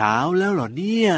ช้าแล้วเหรอเนี่ย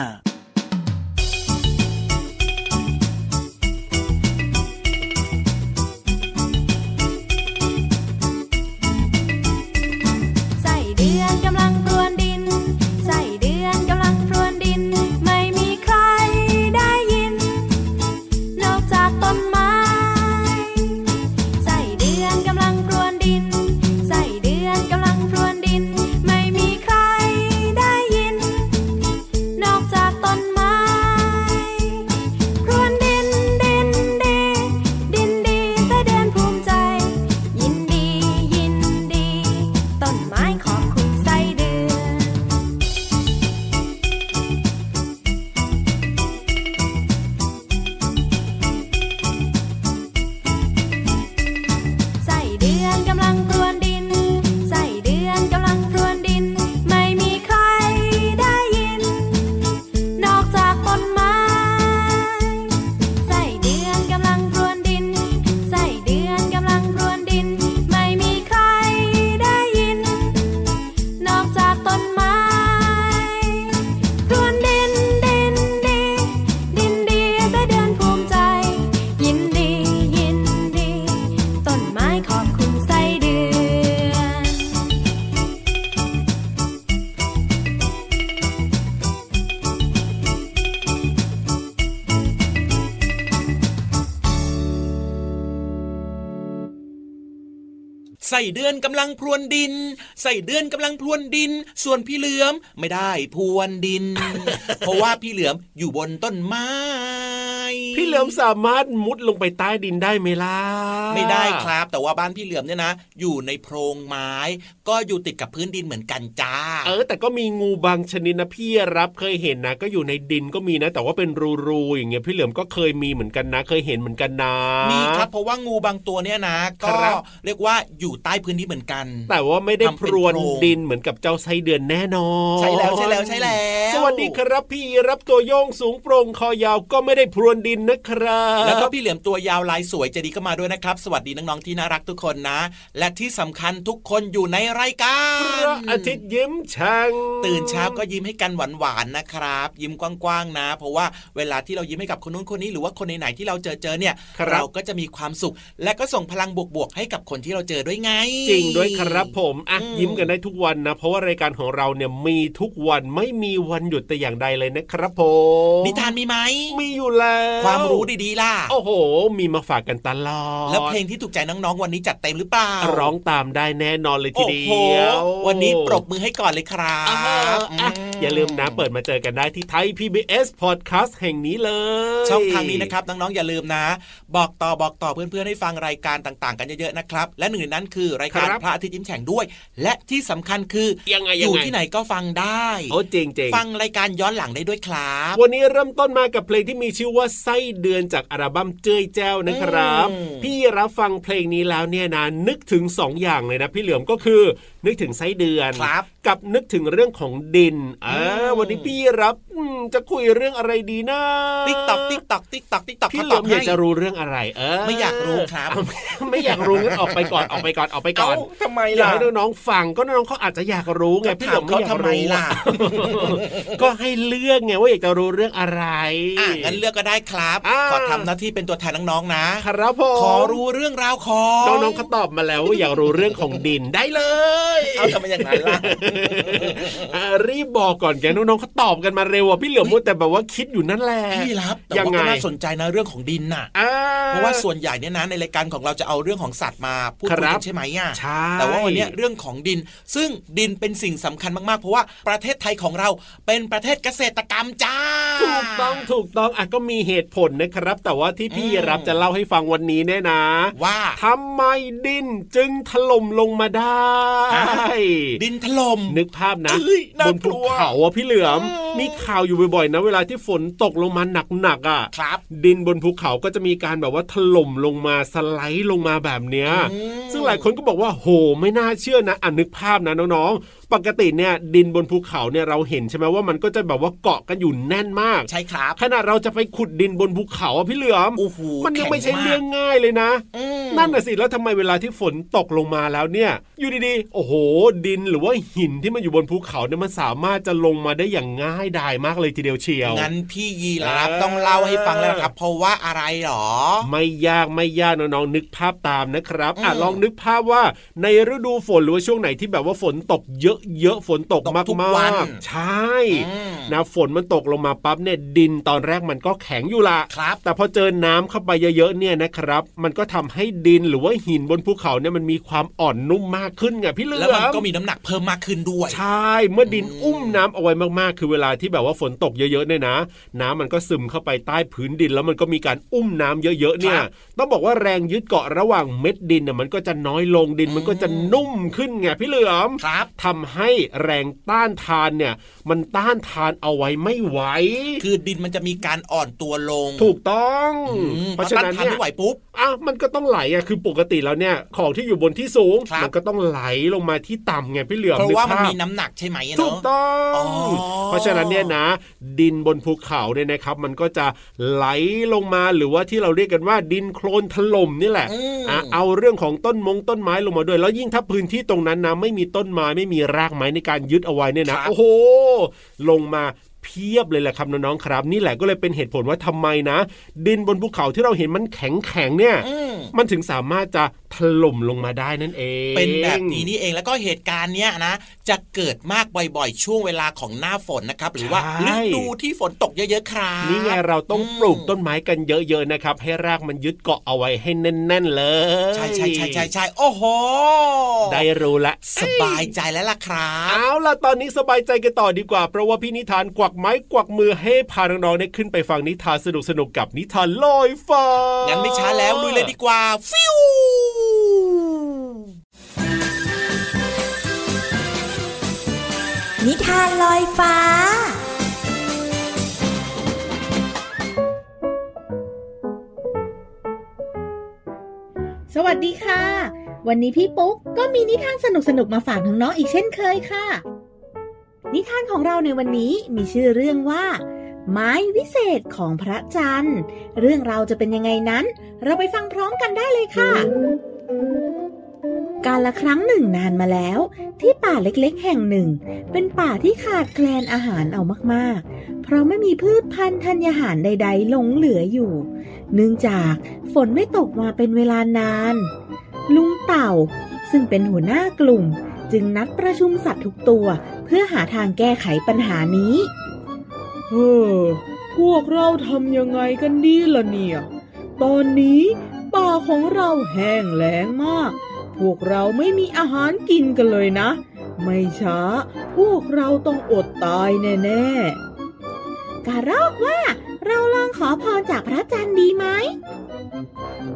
ส่เดือนกำลังพรวนดิน ใส่เดือนกำลังพรวนดิน ส่วนพี่เหลือมไม่ได้พรวนดิน เพราะว่าพี่เหลือมอยู่บนต้นไม้ พี่เหลือมสามารถมุดลงไปใต้ดินได้ไหมล่ะไม่ได้ครับ แต่ว่าบ้านพี่เหลือมเนี่ยนะ อยู่ในโพรงไม้ ก็อยู่ติดกับพื้นดินเหมือนกันจ้า เออ แต่ก็มีงูบางชนิดนะพี่รับเคยเห็นนะก็อยู่ในดินก็มีนะ แต่ว่าเป็นรูๆอย่างเงี้ยพี่เหลือมก็เคยมีเหมือนกันนะ เคยเห็นเหมือนกันนะมีครับเพราะว่างูบางตัวเนี่ยนะก็เรียกว่าอยู่ใต้พื้นที่เหมือนกัน แต่ว่าไม่ได้พรวนดินเหมือนกับเจ้าไส้เดือนแน่นอนใช่แล้วใช่แล้วใช่แล้ว สวัสดีครับพี่รับตัวโยงสูงโปร่งคอยาวก็ไม่ได้พรวนดินนะครับ แล้วก็พี่เหลี่ยมตัวยาวลายสวยจะดีก็มาด้วยนะครับ สวัสดีน้องๆที่น่ารักทุกคนนะ และที่สำคัญทุกคนอยู่ในรายการพระอาทิตย์ยิ้มช่างตื่นเช้าก็ยิ้มให้กันหวานๆนะครับ ยิ้มกว้างๆนะ เพราะว่าเวลาที่เรายิ้มให้กับคนนู้นคนนี้หรือว่าคนไหนๆที่เราเจอเจอเนี่ยเราก็จะมีความสุข และก็ส่งพลังบวกๆให้กับคนที่เราเจอด้วยไง จริงด้วยครับผมอะยิ้มกันได้ทุกวันนะ เพราะว่ารายการของเราเนี่ยมีทุกวันไม่มีวันหยุดแต่อย่างใดเลยนะครับผมนิทานมีไหมมีอยู่แล้วความรู้ดีๆล่ะ โอ้โห มีมาฝากกันตลอด แล้วเพลงที่ถูกใจน้องๆวันนี้จัดเต็มหรือเปล่า ร้องตามได้แน่นอนเลยทีเดียว วันนี้ปรบมือให้ก่อนเลยครับอย่าลืมนะเปิดมาเจอกันได้ที่ไทย PBS Podcast แห่งนี้เลย ช่องทางนี้นะครับน้องๆอย่าลืมนะ บอกต่อบอกต่อเพื่อนๆให้ฟังรายการต่างๆ กันเยอะๆนะครับ และหนึ่งในนั้นคือรายการพระอาทิตย์ยิ้มแฉ่งด้วย และที่สำคัญคือยังไงอยู่ที่ไหนก็ฟังได้โอ้จริงจริงฟังรายการย้อนหลังได้ด้วยครับวันนี้เริ่มต้นมากับเพลงที่มีชื่อว่าไส้เดือนจากอัลบั้มเจ้ยแจ้วนะครับ พี่รับฟังเพลงนี้แล้วเนี่ยนะนึกถึง 2ออย่างเลยนะพี่เหลือมก็คือ นึกถึงไส้เดือนครับกับนึกถึงเรื่องของดินเออวันนี้พี่รับจะคุยเรื่องอะไรดีนะ tick tock tick tock tick tock tick tock พี่เหลือมอยากจะรู้เรื่องอะไร เออไม่อยากรู้ครับ ไม่อยากรู้งั้นออกไปก่อนออกไปก่อนออกไปก่อนทำไมล่ะอยากให้น้องฟังก็น้องเขาอาจจะอยากรู้ไงพี่เหลือมเขาทำไมล่ะก็ให้เลือกไงว่าอยากจะรู้เรื่องอะไรอะงั้นเลือกก็ได้ครับขอทำหน้าที่เป็นตัวแทนน้องๆนะครับผมขอรู้เรื่องราวของน้องๆเขาตอบมาแล้วว่าอยากรู้เรื่องของดินได้เลย เอาทำไมอย่างนั้นล่ะรีบบอกก่อนแกน้องๆเขาตอบกันมาเร็วอะพี่เหลือมแต่แบบว่าคิดอยู่นั่นแหละพี่รับแต่ว่าก็น่าสนใจนะเรื่องของดินน่ะเพราะว่าส่วนใหญ่เนี่ยนะในรายการของเราจะเอาเรื่องของสัตว์มาพูดคุยกันใช่ไหมอะแต่ว่าวันนี้เรื่องของดิน ซึ่งดินเป็นสิ่งสำคัญมากๆ เพราะว่าประเทศไทยของเราเป็นประเทศเกษตรกรรมจ้าถูกต้องถูกต้องอะก็มีเหตุผลนะครับ แต่ว่าที่พี่รับจะเล่าให้ฟังวันนี้เนี่ยนะ ว่าทำไมดินจึงถล่มลงมาได้ ดินถล่มนึกภาพนะบนภูเขาอะพี่เหลือม มีข่าวอยู่บ่อยๆนะเวลาที่ฝนตกลงมาหนักๆอะครับดินบนภูเขาก็จะมีการแบบว่าถล่มลงมาสไลด์ลงมาแบบเนี้ยซึ่งหลายคนก็บอกว่าโหไม่น่าเชื่อนะอ่านึกภาพนะน้องๆ ปกติเนี่ยดินบนภูเขาเนี่ยเราเห็นใช่ไหมว่ามันก็จะแบบว่าเกาะกันอยู่แน่นมาก ใช่ครับขนาดเราจะไปขุดดินบนภูเขาอะพี่เหลือมมันยังไม่ใช่เรื่องง่ายเลยนะ นั่นน่ะสิแล้วทำไมเวลาที่ฝนตกลงมาแล้วเนี่ย อยู่ดีๆ โอ้โห ดินหรือว่าหินที่มันอยู่บนภูเขาเนี่ยมันสามารถจะลงมาได้อย่างง่ายดายมากเลยทีเดียวเชียวงั้นพี่ยีรับต้องเล่าให้ฟังแล้วครับ เพราะว่าอะไรหรอ ไม่ยากไม่ยากน้องๆนึกภาพตามนะครับอะลองนึกภาพว่าในฤดูฝนหรือว่าช่วงไหนที่แบบว่าฝนตกเยอะๆฝนตกมากๆใช่นะฝนมันตกลงมาปั๊บเนี่ยดินตอนแรกมันก็แข็งอยู่ละครับ แต่พอเจอน้ำเข้าไปเยอะๆเนี่ยนะครับ มันก็ทำให้ดินหรือว่าหินบนภูเขาเนี่ยมันมีความอ่อนนุ่มมากขึ้นไงพี่เลือแล้วมันก็มีน้ำหนักเพิ่มมากขึ้นด้วย ใช่ เมื่อดินอุ้มน้ำเอาไว้มากๆ คือเวลาที่แบบว่าฝนตกเยอะๆเนี่ยนะ น้ำมันก็ซึมเข้าไปใต้พื้นดิน แล้วมันก็มีการอุ้มน้ำเยอะๆเนี่ย ต้องบอกว่าแรงยึดเกาะระหว่างเม็ดดินเนี่ยมันก็จะน้อยลงดินมันก็จะนุ่มขึ้นไงพี่เหลือมครับทำให้แรงต้านทานเนี่ย มันต้านทานเอาไว้ไม่ไหว คือดินมันจะมีการอ่อนตัวลง ถูกต้อง เพราะฉะนั้นเนี่ยไม่ไหวปุ๊บอ้าวมันก็ต้องไหลอะคือปกติแล้วเนี่ย ของที่อยู่บนที่สูง มันก็ต้องไหลลงมาที่ต่ำไงพี่เหลือมเพราะว่ามันมีน้ำหนักใช่ไหมเนาะถูกต้อง เพราะฉะนั้นเนี่ยนะ ดินบนภูเขาเนี่ยนะครับ มันก็จะไหลลงมาหรือว่าที่เราเรียกกันว่า ดินโคลนถล่มนี่แหละอะเอาเรื่องของต้นมงต้นไม้ลงมาด้วย แล้วยิ่งถ้าพื้นที่ตรงนั้นนะไม่มีต้นไม้ไม่มีรากไม้ในการยึดเอาไว้เนี่ยนะโอ้โหลงมาเพียบเลยแหละครับน้องๆครับ นี่แหละก็เลยเป็นเหตุผลว่าทำไมนะ ดินบนภูเขาที่เราเห็นมันแข็งแข็งเนี่ย มันถึงสามารถจะถล่มลงมาได้นั่นเอง เป็นแบบนี้นี่เองแล้วก็เหตุการณ์เนี้ยนะ จะเกิดมากบ่อยๆ ช่วงเวลาของหน้าฝนนะครับ หรือว่าฤดูที่ฝนตกเยอะๆครับนี่ไงเราต้องปลูกต้นไม้กันเยอะๆนะครับ ให้รากมันยึดเกาะเอาไว้ให้แน่นๆเลย ใช่ใช่ใช่ใช่ใช่โอ้โห ได้รู้ละ สบายใจแล้วล่ะครับเอาล่ะตอนนี้สบายใจกันต่อดีกว่า เพราะว่าพี่นิทานกวักไม้กวักมือให้พาน้องๆได้ขึ้นไปฟังนิทานสนุกๆกับนิทานลอยฟ้างั้นไม่ช้าแล้วลุยเลยดีกว่าฟิวนิทานลอยฟ้าสวัสดีค่ะ วันนี้พี่ปุ๊กก็มีนิทานสนุกๆมาฝากน้องๆอีกเช่นเคยค่ะ นิทานของเราในวันนี้มีชื่อเรื่องว่า ไม้วิเศษของพระจันทร์ เรื่องเราจะเป็นยังไงนั้น เราไปฟังพร้อมกันได้เลยค่ะ การละครั้งหนึ่งนานมาแล้ว ที่ป่าเล็กๆ แห่งหนึ่ง เป็นป่าที่ขาดแคลนอาหารเอามากๆ เพราะไม่มีพืชพันธุ์ธัญญาหารใด ๆ หลงเหลืออยู่ เนื่องจากฝนไม่ตกมาเป็นเวลานาน ลุงเต่า ซึ่งเป็นหัวหน้ากลุ่ม จึงนัดประชุมสัตว์ทุกตัว เพื่อหาทางแก้ไขปัญหานี้ เออ พวกเราทำยังไงกันดีล่ะเนี่ย ตอนนี้ป่าของเราแห้งแล้งมาก พวกเราไม่มีอาหารกินกันเลยนะ ไม่ช้า พวกเราต้องอดตายแน่ๆกะรอกว่าเราลองขอพรจากพระจันทร์ดีไหม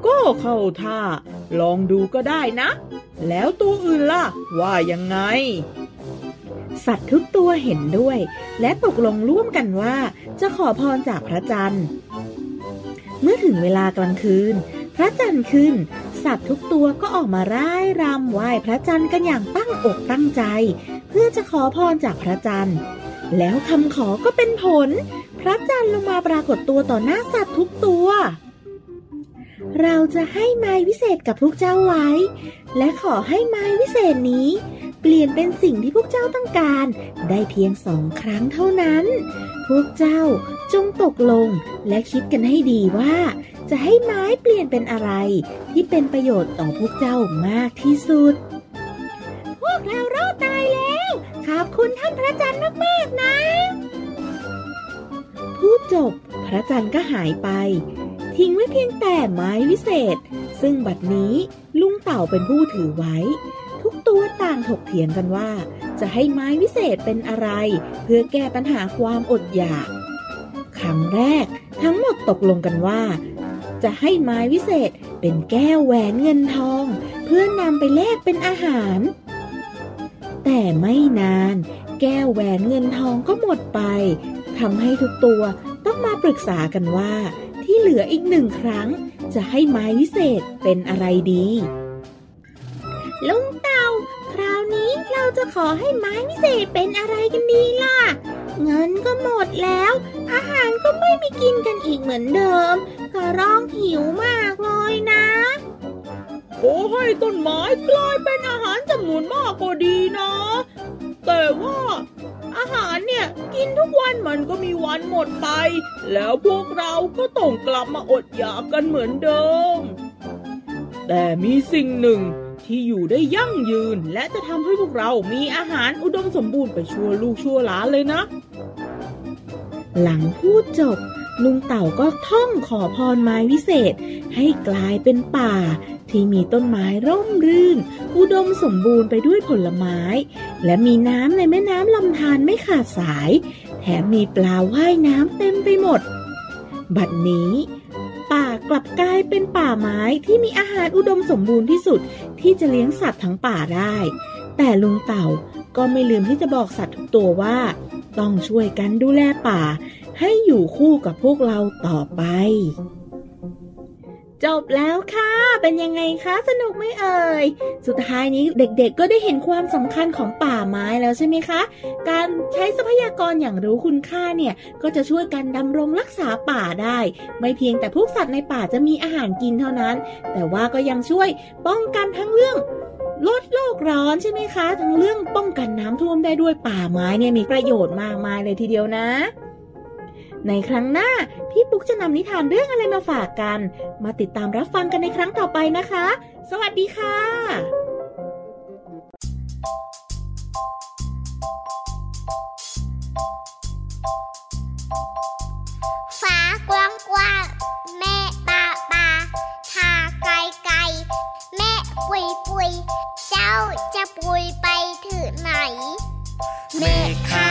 ก็เข้าท่า ลองดูก็ได้นะ แล้วตัวอื่นล่ะ ว่ายังไง สัตว์ทุกตัวเห็นด้วย และตกลงร่วมกันว่าจะขอพรจากพระจันทร์ เมื่อถึงเวลากลางคืน พระจันทร์ขึ้น สัตว์ทุกตัวก็ออกมาร่ายรำไหว้พระจันทร์กันอย่างตั้งอกตั้งใจ เพื่อจะขอพรจากพระจันทร์ แล้วคำขอก็เป็นผล พระจันทร์ลงมาปรากฏตัวต่อหน้าสัตว์ทุกตัวเราจะให้ไม้วิเศษกับพวกเจ้าไว้ และขอให้ไม้วิเศษนี้ ลี่ยนเป็นสิ่งที่พวกเจ้าต้องการ ได้เพียงสองครั้งเท่านั้น พวกเจ้าจงตกลงและคิดกันให้ดีว่า จะให้ไม้เปลี่ยนเป็นอะไร ที่เป็นประโยชน์ต่อพวกเจ้ามากที่สุด พวกเรารอดตายแล้ว ขอบคุณท่านพระจันทร์มากๆนะ พูดจบ พระจันทร์ก็หายไป ทิ้งไว้เพียงแต่ไม้วิเศษ ซึ่งบัดนี้ลุงเต่าเป็นผู้ถือไว้ ทุกตัวต่างถกเถียงกันว่า จะให้ไม้วิเศษเป็นอะไร เพื่อแก้ปัญหาความอดอยาก ครั้งแรกทั้งหมดตกลงกันว่า จะให้ไม้วิเศษเป็นแก้วแหวนเงินทอง เพื่อนำไปแลกเป็นอาหาร แต่ไม่นาน แก้วแหวนเงินทองก็หมดไปทำให้ทุกตัวต้องมาปรึกษากันว่า ที่เหลืออีกหนึ่งครั้ง จะให้ไม้วิเศษเป็นอะไรดีลุงเต นี้เราจะขอให้ไม้วิเศษเป็นอะไรกันดีล่ะ เงินก็หมดแล้ว อาหารก็ไม่มีกินกันอีกเหมือนเดิมก็ร้องหิวมากเลยนะขอให้ต้นไม้กลายเป็นอาหารจำนวนมากก็ดีนะ แต่ว่าอาหารเนี่ยกินทุกวันมันก็มีวันหมดไป แล้วพวกเราก็ต้องกลับมาอดอยากกันเหมือนเดิม แต่มีสิ่งหนึ่ง ที่อยู่ได้ยั่งยืน และจะทำให้พวกเรามีอาหารอุดมสมบูรณ์ไปชั่วลูกชั่วหลานเลยนะ หลังพูดจบ ลุงเต่าก็ท่องขอพรไม้วิเศษ ให้กลายเป็นป่า ที่มีต้นไม้ร่มรื่น อุดมสมบูรณ์ไปด้วยผลไม้ และมีน้ำในแม่น้ำลำธารไม่ขาดสาย แถมมีปลาว่ายน้ำเต็มไปหมด บัดนี้ ป่ากลับกลายเป็นป่าไม้ที่มีอาหารอุดมสมบูรณ์ที่สุด ที่จะเลี้ยงสัตว์ทั้งป่าได้ แต่ลุงเต่าก็ไม่ลืมที่จะบอกสัตว์ทุกตัวว่า ต้องช่วยกันดูแลป่า ให้อยู่คู่กับพวกเราต่อไป จบแล้วค่ะ เป็นยังไงคะ สนุกไหมเอ่ย สุดท้ายนี้เด็กๆ ก็ได้เห็นความสำคัญของป่าไม้แล้วใช่ไหมคะ การใช้ทรัพยากรอย่างรู้คุณค่าเนี่ย ก็จะช่วยกันดำรงรักษาป่าได้ ไม่เพียงแต่พวกสัตว์ในป่าจะมีอาหารกินเท่านั้น แต่ว่าก็ยังช่วยป้องกันทั้งเรื่องลดโลกร้อนใช่ไหมคะ ทั้งเรื่องป้องกันน้ำท่วมได้ด้วยป่าไม้เนี่ยมีประโยชน์มากมายเลยทีเดียวนะ ในครั้งหน้า พี่ปุ๊กจะนำนิทานเรื่องอะไรมาฝากกัน มาติดตามรับฟังกันในครั้งต่อไปนะคะ สวัสดีค่ะฟ้ากว้างกว้างแม่ปาปาทาไกลไกลแม่ปุยปุยเจ้าจะปุยไปถึงไหน แม่ขา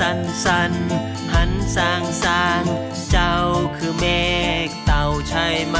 สันหันสร้างสร้างเจ้าคือเมฆเต่าใช่ไหม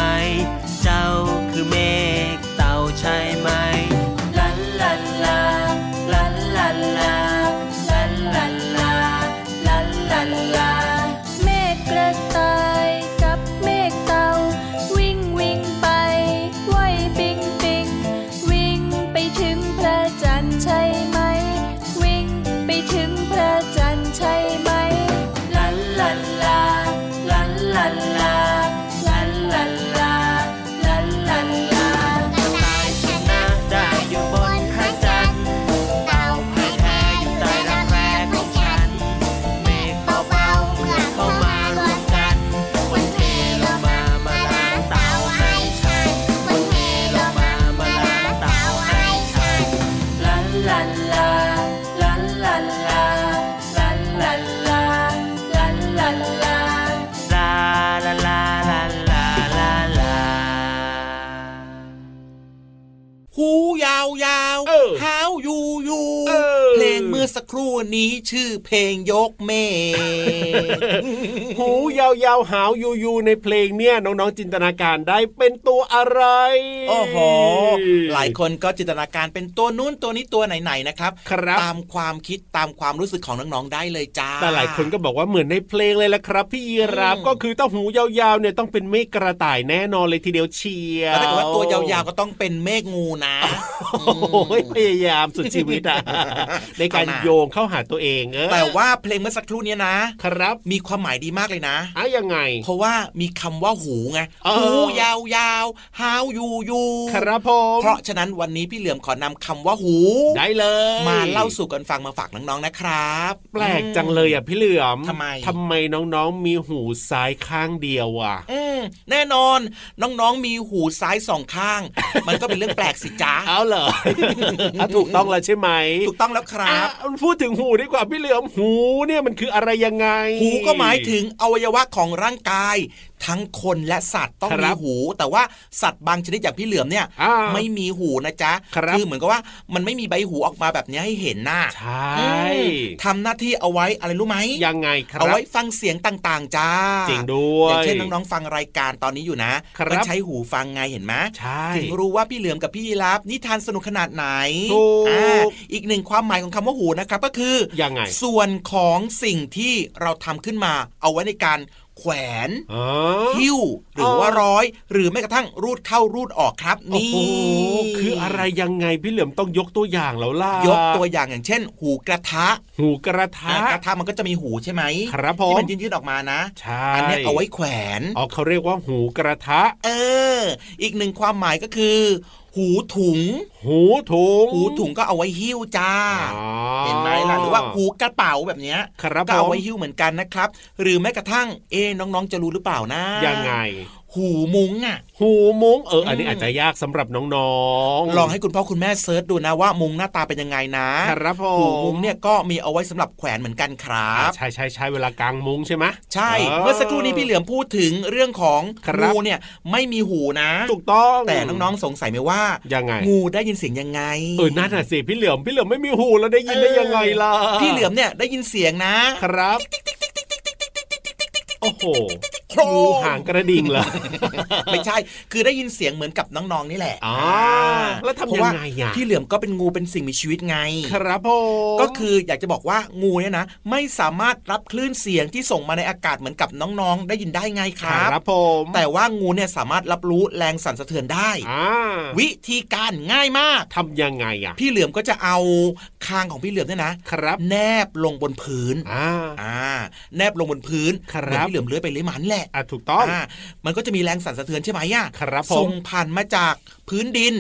Peru มื่อสักครู่นี้ชื่อเพลงยกเมฆหูยาวๆหาวยูๆในเพลงเนี่ยน้องๆจินตนาการได้เป็นตัวอะไร โอ้โห หลายคนก็จินตนาการเป็นตัวนู้นตัวนี้ตัวไหนๆนะครับครับตามความคิดตามความรู้สึกของน้องๆได้เลยจ้าแต่หลายคนก็บอกว่าเหมือนในเพลงเลยละครับ พี่ยีรับก็คือต้องหูยาวๆเนี่ยต้องเป็นเมฆกระต่ายแน่นอนเลยทีเดียวเชียร์แต่ว่าตัวยาวๆก็ต้องเป็นเมฆงูนะโอ้ยพยายามสุดชีวิตอะในการโยงเข้าหาตัวเองเออแต่ว่าเพลงเมื่อสักครู่นี้นะ ครับมีความหมายดีมากเลยนะอะยังไง เพราะว่ามีคำว่าหูไงหูยาวๆหาวยูยูครับผมเพราะฉะนั้นวันนี้พี่เหลือมขอนำคำว่าหู ได้เลย มาเล่าสู่กันฟังมาฝากน้องๆนะครับ แปลกจังเลยอะพี่เหลือมทำไมทำไมน้องๆมีหูซ้ายข้างเดียวอะอืมแน่นอน น้องๆมีหูซ้ายสองข้าง มันก็เป็นเรื่องแปลกสิจ้าเอาเหรอถูกต้องแล้วใช่ไหมถูกต้องแล้วครับพูดถึงหูดีกว่าพี่เหลือมหูเนี่ยมันคืออะไรยังไง หูก็หมายถึงอวัยวะของร่างกาย ทั้งคนและสัตว์ต้องมีหู แต่ว่าสัตว์บางชนิดอย่างพี่เหลือมเนี่ย ไม่มีหูนะจ๊ะคือเหมือนกับว่ามันไม่มีใบหูออกมาแบบนี้ให้เห็นหน้าใช่ทำหน้าที่เอาไว้อะไรรู้ไหมยังไงครับเอาไว้ฟังเสียงต่างๆจ้าจริงด้วยอย่างเช่นน้องๆฟังรายการตอนนี้อยู่นะก็ใช้หูฟังไงเห็นไหมถึงรู้ว่าพี่เหลือมกับพี่รับนิทานสนุกขนาดไหนอีกหนึ่งความหมายของคำว่าหูนะครับก็คือยังไงส่วนของสิ่งที่เราทำขึ้นมาเอาไว้ในการ แขวนหิ้ว หรือว่าร้อย หรือแม้กระทั่งรูดเข้ารูดออกครับ นี่คืออะไรยังไงพี่เหลือมต้องยกตัวอย่างแล้วล่ะยกตัวอย่างอย่างเช่น หูกระทะ หูกระทะกระทะมันก็จะมีหูใช่ไหมครับผมที่มันยืดๆออกมานะใช่อันนี้เอาไว้แขวนอ๋อเขาเรียกว่าหูกระทะ เออ อีกหนึ่งความหมายก็คือ หูถุง หูถุง หูถุงก็เอาไว้หิ้วจ้า เห็นไหมล่ะหรือว่าหูกระเป๋าแบบนี้ก็เอาไว้หิ้วเหมือนกันนะครับ หรือแม้กระทั่งเอ๊น้องๆจะรู้หรือเปล่านะยังไง หูมุ้งอะ หูมุ้งเอออันนี้อาจจะยากสำหรับน้องๆ ลองให้คุณพ่อคุณแม่เซิร์ชดูนะว่ามุ้งหน้าตาเป็นยังไงนะครับผมหูมุ้งเนี่ยก็มีเอาไว้สำหรับแขวนเหมือนกันครับใช่ใช่ใช่เวลากางมุ้งใช่ไหมใช่ เมื่อสักครู่นี้พี่เหลือมพูดถึงเรื่องของงูเนี่ยไม่มีหูนะ ถูกต้องแต่น้องๆสงสัยไหมว่ายังไงงูได้ยินเสียงยังไงเออนั่นน่ะสิพี่เหลือมพี่เหลือมไม่มีหูแล้วได้ยินได้ยังไงล่ะพี่เหลือมเนี่ยได้ยินเสียงนะครับโอ้โห งูหางกระดิ่งเหรอไม่ใช่ คือได้ยินเสียงเหมือนกับน้องๆนี่แหละอ๋อแล้วทำยังไงอะพี่เหลือมก็เป็นงูเป็นสิ่งมีชีวิตไง ครับผมก็คืออยากจะบอกว่างูเนี่ยนะ ไม่สามารถรับคลื่นเสียงที่ส่งมาในอากาศเหมือนกับน้องๆ ได้ยินได้ไงครับครับผมแต่ว่างูเนี่ยสามารถรับรู้แรงสั่นสะเทือนได้วิธีการง่ายมากทำยังไงอะพี่เหลือมก็จะเอาคางของพี่เหลือมเนี่ยนะครับ แนบลงบนพื้นอ่าอ่าแนบลงบนพื้นเหมือนพี่เหลือมเลื้อยไปเลื้อยมาแหละอะถูกต้องมันก็จะมีแรงสั่นสะเทือนใช่ไหมอะครับส่งผ่านมาจากพื้นดิน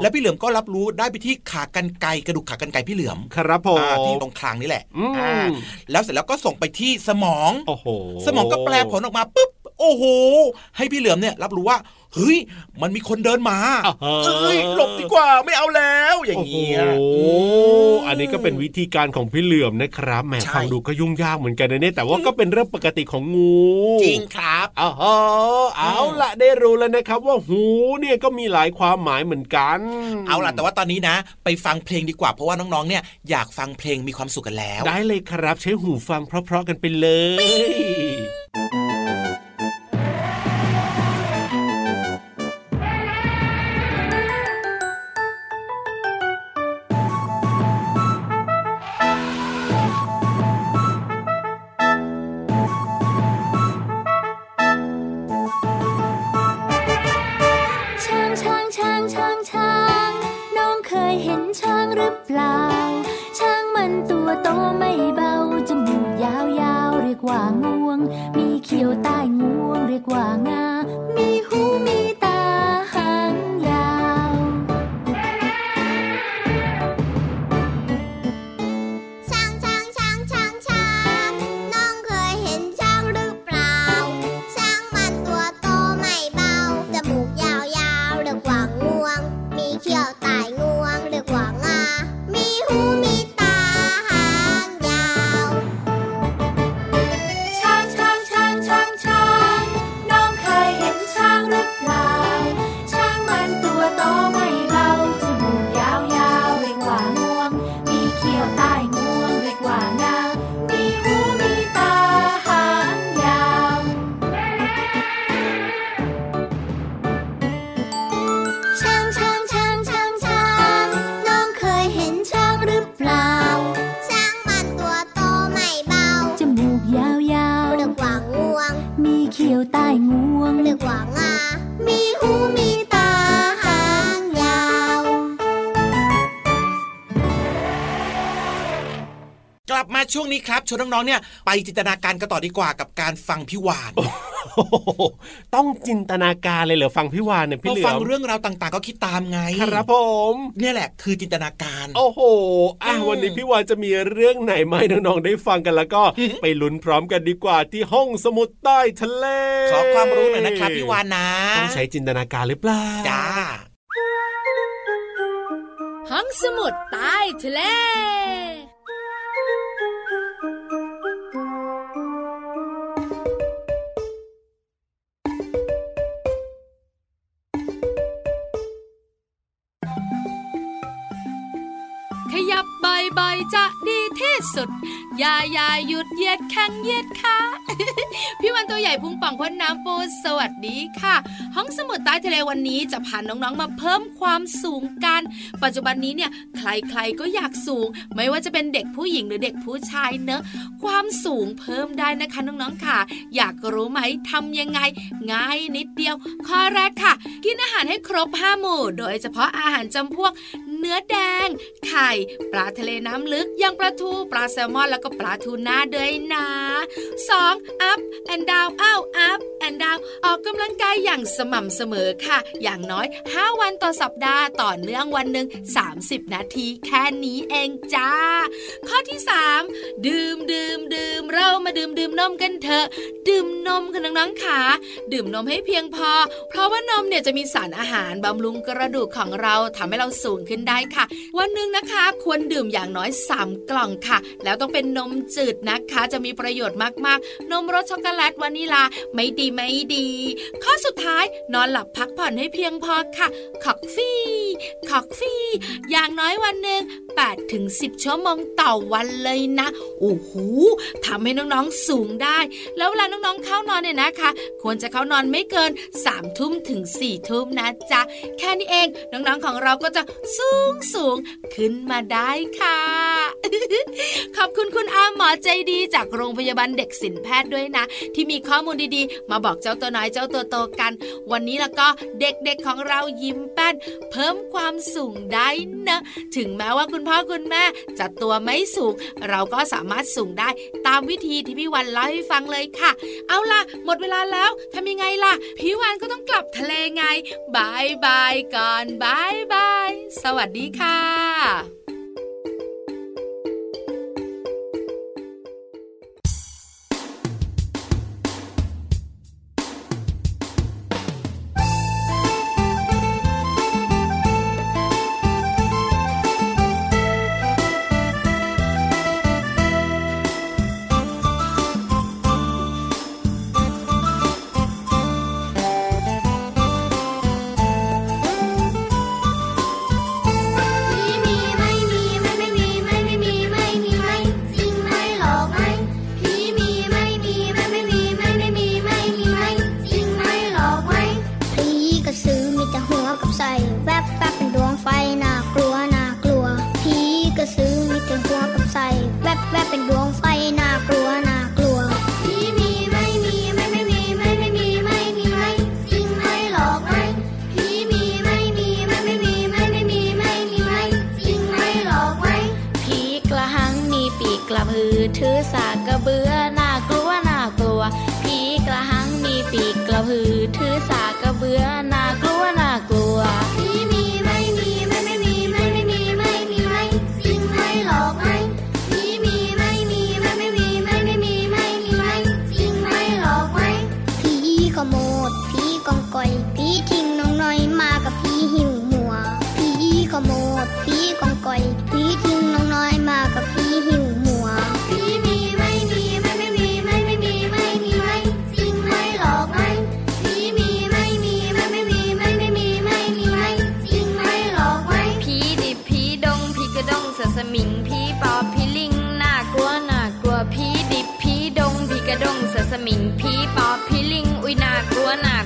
แล้วพี่เหลือมก็รับรู้ได้ไปที่ขากันไกกระดูกขากันไกพี่เหลือมครับผมที่ตรงคางนี่แหละแล้วเสร็จแล้วก็ส่งไปที่สมองโอ้โหสมองก็แปลผลออกมาปุ๊บโอ้โห ให้พี่เหลือมเนี่ยรับรู้ว่า เฮ้ยมันมีคนเดินมาเอ้ยหลบดีกว่าไม่เอาแล้วอย่างเงี้ยโอ้อันนี้ก็เป็นวิธีการของพี่เหลือมนะครับแหมฟังดูก็ยุ่งยากเหมือนกันนะเนี่ยแต่ว่าก็เป็นเรื่องปกติของงูจริงครับอ๋อเอาละได้รู้แล้วนะครับ ว่าหูเนี่ยก็มีหลายความหมายเหมือนกัน เอาล่ะแต่ว่าตอนนี้นะ ไปฟังเพลงดีกว่าเพราะว่าน้องๆเนี่ยอยากฟังเพลงมีความสุขกันแล้ว ได้เลยครับใช้หูฟังเพราะๆกันไปเลย ช้างช้างช้างช้างน้องเคยเห็นช้างหรือเปล่า ช้างมันตัวโตไม่เบาจมูกยาวยาวเรียกว่างวง มีเขียวใต้งวงเรียกว่างา ช่วงนี้ครับชวนน้องๆเนี่ยไปจินตนาการกันต่อดีกว่ากับการฟังพี่วานต้องจินตนาการเลยเหรอฟังพี่วานเนี่ยพี่เหลือฟังเรื่องราวต่างๆ ก็คิดตามไง ครับผม เนี่ยแหละคือจินตนาการ โอ้โหอะวันนี้พี่วานจะมีเรื่องไหนไหมน้องๆได้ฟังกันแล้วก็ไปลุ้นพร้อมกันดีกว่าที่ห้องสมุดใต้ทะเลขอความรู้หน่อยนะครับพี่วานนะต้องใช้จินตนาการหรือเปล่าจ้าห้องสมุดใต้ทะเล สุดยายาหยุดเยียดแข้งเยียดขาพี่วันตัวใหญ่พุงป่องพ้นน้ำปูสวัสดีค่ะ ห้องสมุดใต้ทะเลวันนี้จะพาน้องๆมาเพิ่มความสูงกัน ปัจจุบันนี้เนี่ยใครๆก็อยากสูง ไม่ว่าจะเป็นเด็กผู้หญิงหรือเด็กผู้ชายเนอะความสูงเพิ่มได้นะคะน้องๆค่ะ อยากรู้ไหมทำยังไง ง่ายนิดเดียว ข้อแรกค่ะ กินอาหารให้ครบห้าหมู่ โดยเฉพาะอาหารจำพวก เนื้อแดง ไข่ ปลาทะเลน้ำลึกอย่างปลาทู ปลาแซลมอนแล้วก็ปลาทูน่าด้วยนะ 2. up and down อ้าว up and down ออกกำลังกายอย่างสม่ำเสมอค่ะ อย่างน้อย 5 วันต่อสัปดาห์ต่อเนื่องวันหนึ่ง30 นาทีแค่นี้เองจ้า ข้อที่ 3 ดื่มดื่มดื่มเรามาดื่มดื่มนมกันเถอะดื่มนมค่ะน้องๆค่ะดื่มนมให้เพียงพอ เพราะว่านมเนี่ยจะมีสารอาหารบำรุงกระดูกของเราทำให้เราสูงขึ้นได้ค่ะ วันหนึ่งนะคะ ควรดื่มอย่างน้อย 3 กล่องค่ะ แล้วต้องเป็นนมจืดนะคะ จะมีประโยชน์มากๆ นมรสช็อกโกแลตวานิลาไม่ดีไม่ดี ข้อสุดท้ายนอนหลับพักผ่อนให้เพียงพอค่ะขอกฟี่ขอกฟี่ อย่างน้อยวันหนึ่ง8ถึง10 ชั่วโมงต่อวันเลยนะโอ้โหทำให้น้องๆสูงได้ แล้วเวลาน้องๆเข้านอนเนี่ยนะคะ ควรจะเข้านอนไม่เกิน3ทุ่มถึง4ทุ่มนะจ๊ะ แค่นี้เองน้องๆของเราก็จะสูงสูงขึ้นมาได้ค่ะ ขอบคุณคุณอาหมอใจดีจากโรงพยาบาลเด็กศิลแพทย์ด้วยนะ ที่มีข้อมูลดีๆ มาบอกเจ้าตัวน้อยเจ้าตัวโตกัน วันนี้แล้วก็เด็กๆของเรายิ้ม แป้นเพิ่มความสูงได้นะ ถึงแม้ว่าคุณพ่อคุณแม่จะตัวไม่สูง เราก็สามารถสูงได้ตามวิธีที่พี่วันเล่าให้ฟังเลยค่ะ เอาล่ะ หมดเวลาแล้วทำยังไงล่ะ พี่วันก็ต้องกลับทะเลไงบายบายก่อนบายบาย สวัสดีค่ะ มินพีปอบผีลิง อุยนากลัวหนัก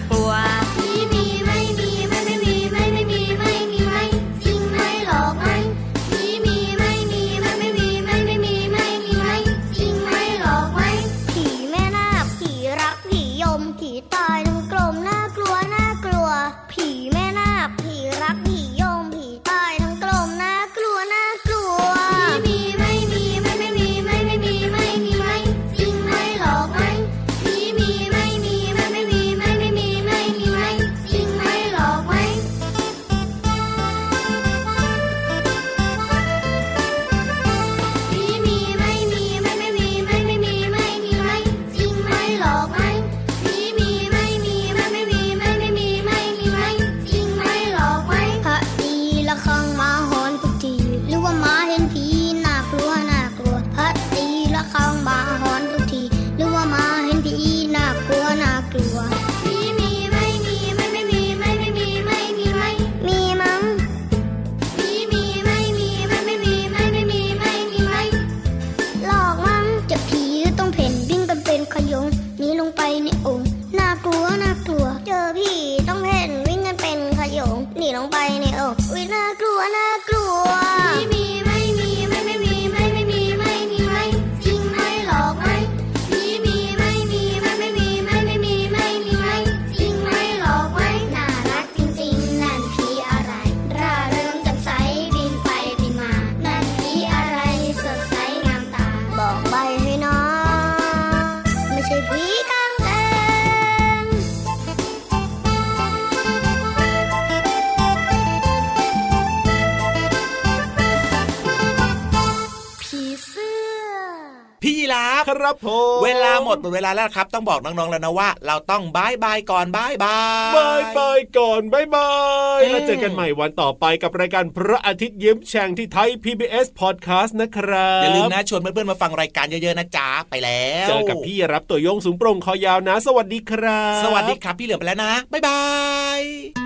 ครับผมเวลาหมดหมดเวลาแล้วครับ ต้องบอกน้องๆแล้วนะว่า เราต้อง bye bye ก่อน bye bye bye bye ก่อน bye bye แล้วเจอกันใหม่วันต่อไปกับรายการพระอาทิตย์ยิ้มแฉ่งที่ไทย PBS Podcast นะครับอย่าลืมนะชวนเพื่อนๆมาฟังรายการเยอะๆนะจ๊ะไปแล้วเจอกับพี่รับตัวโยงสูงโปร่งคอยาวนะ สวัสดีครับ สวัสดีครับพี่เหลือมไปแล้วนะ bye bye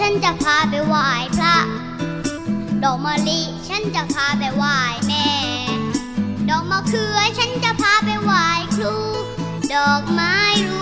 ฉันจะพาไปไหว้พระ ดอกมะลิฉันจะพาไปไหว้แม่ ดอกมะเขือฉันจะพาไปไหว้ครู ดอกไม้รู้